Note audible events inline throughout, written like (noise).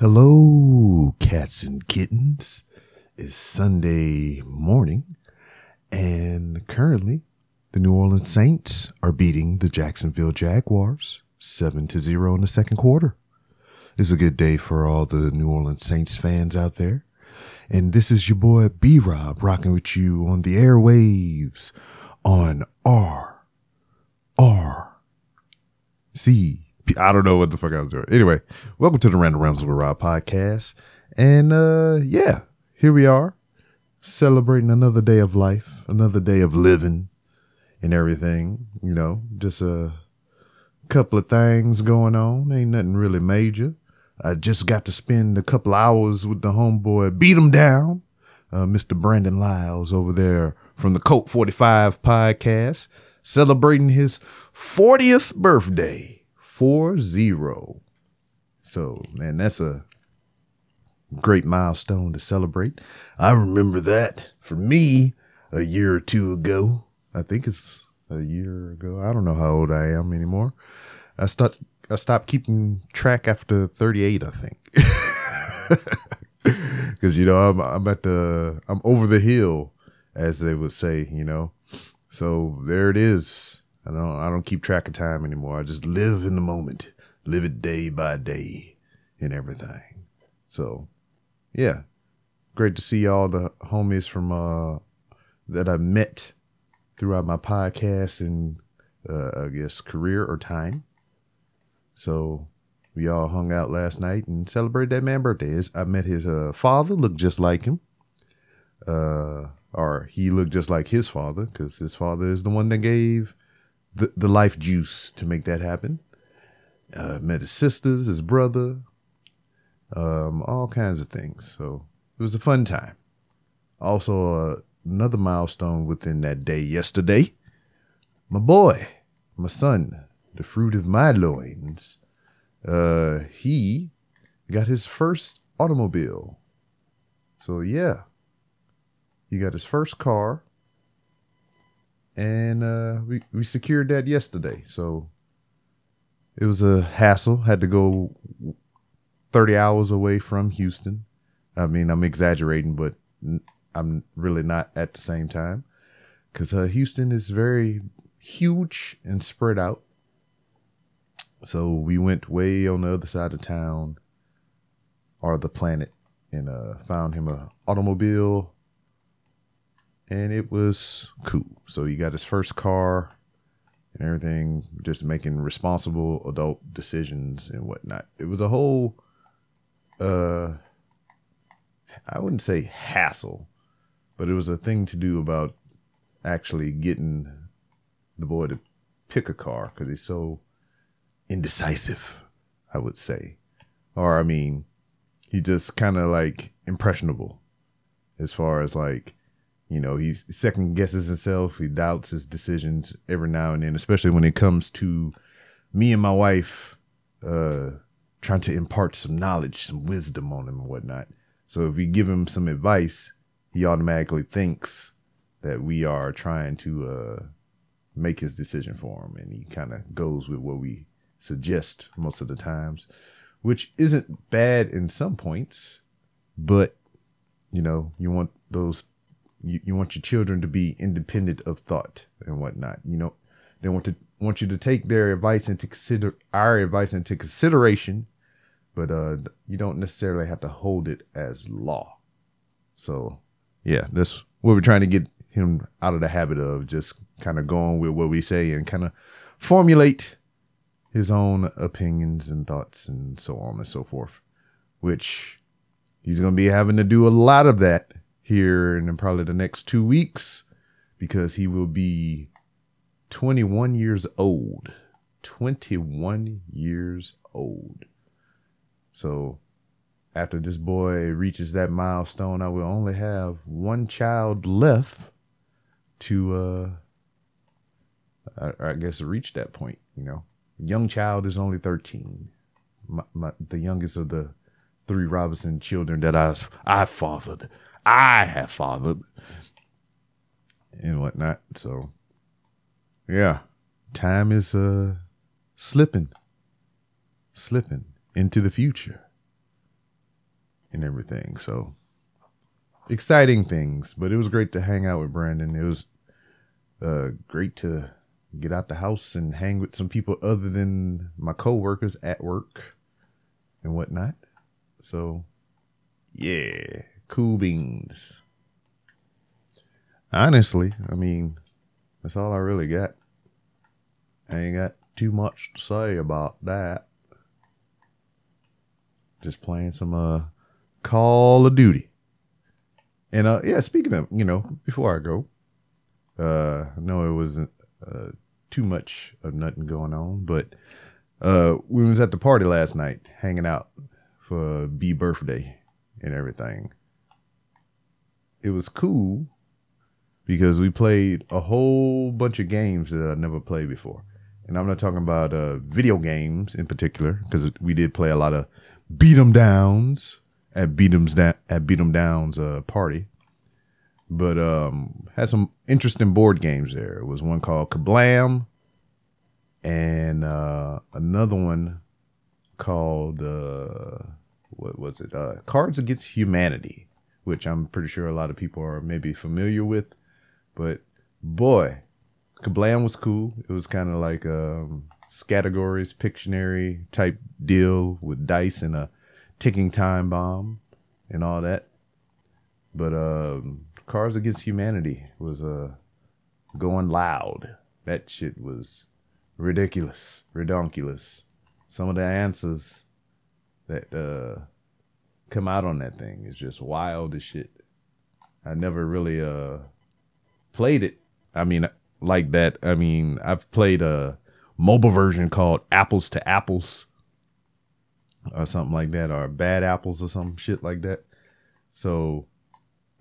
Hello, cats and kittens. It's Sunday morning, and currently the New Orleans Saints are beating the Jacksonville Jaguars 7 to 0 in the second quarter. It's a good day for all the New Orleans Saints fans out there. And this is your boy B Rob rocking with you on the airwaves on R R C. I don't know what the fuck I was doing. Anyway, welcome to the Random Realms with Rob podcast. And uh yeah, here we are celebrating another day of life, another day of living and everything. You know, just a couple of things going on. Ain't nothing really major. I just got to spend a couple hours with the homeboy, beat him down, uh, Mr. Brandon Lyles over there from the Colt 45 podcast, celebrating his 40th birthday. 4 0. So, man, that's a great milestone to celebrate. I remember that for me a year or two ago. I think it's a year ago. I don't know how old I am anymore. I start I stopped keeping track after 38, I think. (laughs) Cuz you know, I'm I'm at the I'm over the hill as they would say, you know. So there it is. I don't I don't keep track of time anymore. I just live in the moment. Live it day by day and everything. So, yeah. Great to see all the homies from uh that I met throughout my podcast and uh, I guess career or time. So we all hung out last night and celebrated that man's birthday. I met his uh, father, looked just like him. Uh, or he looked just like his father because his father is the one that gave the, the life juice to make that happen. Uh, met his sisters, his brother, um, all kinds of things. So it was a fun time. Also, uh, another milestone within that day yesterday. My boy, my son, the fruit of my loins, uh, he got his first automobile. So yeah, he got his first car, and uh, we we secured that yesterday. So it was a hassle. Had to go thirty hours away from Houston. I mean, I'm exaggerating, but I'm really not at the same time because uh, Houston is very huge and spread out. So we went way on the other side of town or the planet and uh, found him a automobile and it was cool. So he got his first car and everything, just making responsible adult decisions and whatnot. It was a whole uh I wouldn't say hassle, but it was a thing to do about actually getting the boy to pick a car because he's so indecisive, I would say. Or, I mean, he just kind of like impressionable as far as like, you know, he second guesses himself. He doubts his decisions every now and then, especially when it comes to me and my wife uh, trying to impart some knowledge, some wisdom on him and whatnot. So if we give him some advice, he automatically thinks that we are trying to uh, make his decision for him, and he kind of goes with what we suggest most of the times, which isn't bad in some points, but you know, you want those you, you want your children to be independent of thought and whatnot. You know, they want to want you to take their advice into consider our advice into consideration, but uh you don't necessarily have to hold it as law. So yeah, that's what we're trying to get him out of the habit of just kind of going with what we say and kind of formulate his own opinions and thoughts and so on and so forth, which he's going to be having to do a lot of that here in probably the next two weeks because he will be 21 years old. 21 years old. So after this boy reaches that milestone, I will only have one child left to, uh, I, I guess, reach that point, you know young child is only 13. My, my, the youngest of the three Robinson children that I, I fathered. I have fathered. And whatnot. So, yeah. Time is uh slipping. Slipping into the future. and everything. So exciting things, but it was great to hang out with Brandon. It was uh, great to get out the house and hang with some people other than my coworkers at work and whatnot. So, yeah, cool beans. Honestly, I mean, that's all I really got. I ain't got too much to say about that. Just playing some uh Call of Duty. And uh yeah, speaking of, you know, before I go, uh no it wasn't uh too much of nothing going on, but uh we was at the party last night hanging out for B birthday and everything. It was cool because we played a whole bunch of games that I never played before. And I'm not talking about uh, video games in particular because we did play a lot of beat 'em downs at beat 'em's da- at beat 'em downs uh, party. But um, had some interesting board games there. It was one called Kablam, and uh, another one called uh, what was it? Uh, Cards Against Humanity, which I'm pretty sure a lot of people are maybe familiar with. But boy, Kablam was cool. It was kind of like um, categories, Pictionary type deal with dice and a ticking time bomb and all that. But um, Cards Against Humanity was uh, going loud. That shit was ridiculous, redonkulous. Some of the answers that uh, come out on that thing is just wild as shit. I never really uh, played it. I mean, like that. I mean, I've played a mobile version called Apples to Apples or something like that, or Bad Apples or some shit like that. So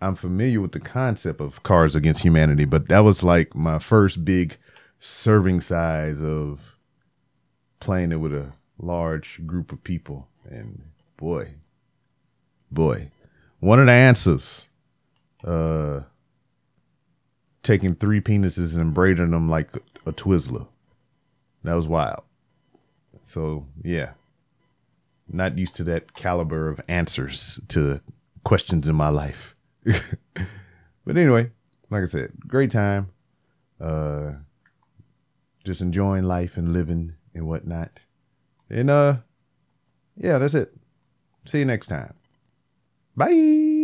I'm familiar with the concept of Cards Against Humanity, but that was like my first big serving size of playing it with a large group of people. And boy, boy, one of the answers, uh, taking three penises and braiding them like a Twizzler. That was wild. So yeah, not used to that caliber of answers to questions in my life. (laughs) but anyway, like I said, great time. Uh, just enjoying life and living and whatnot. And uh, yeah, that's it. See you next time. Bye.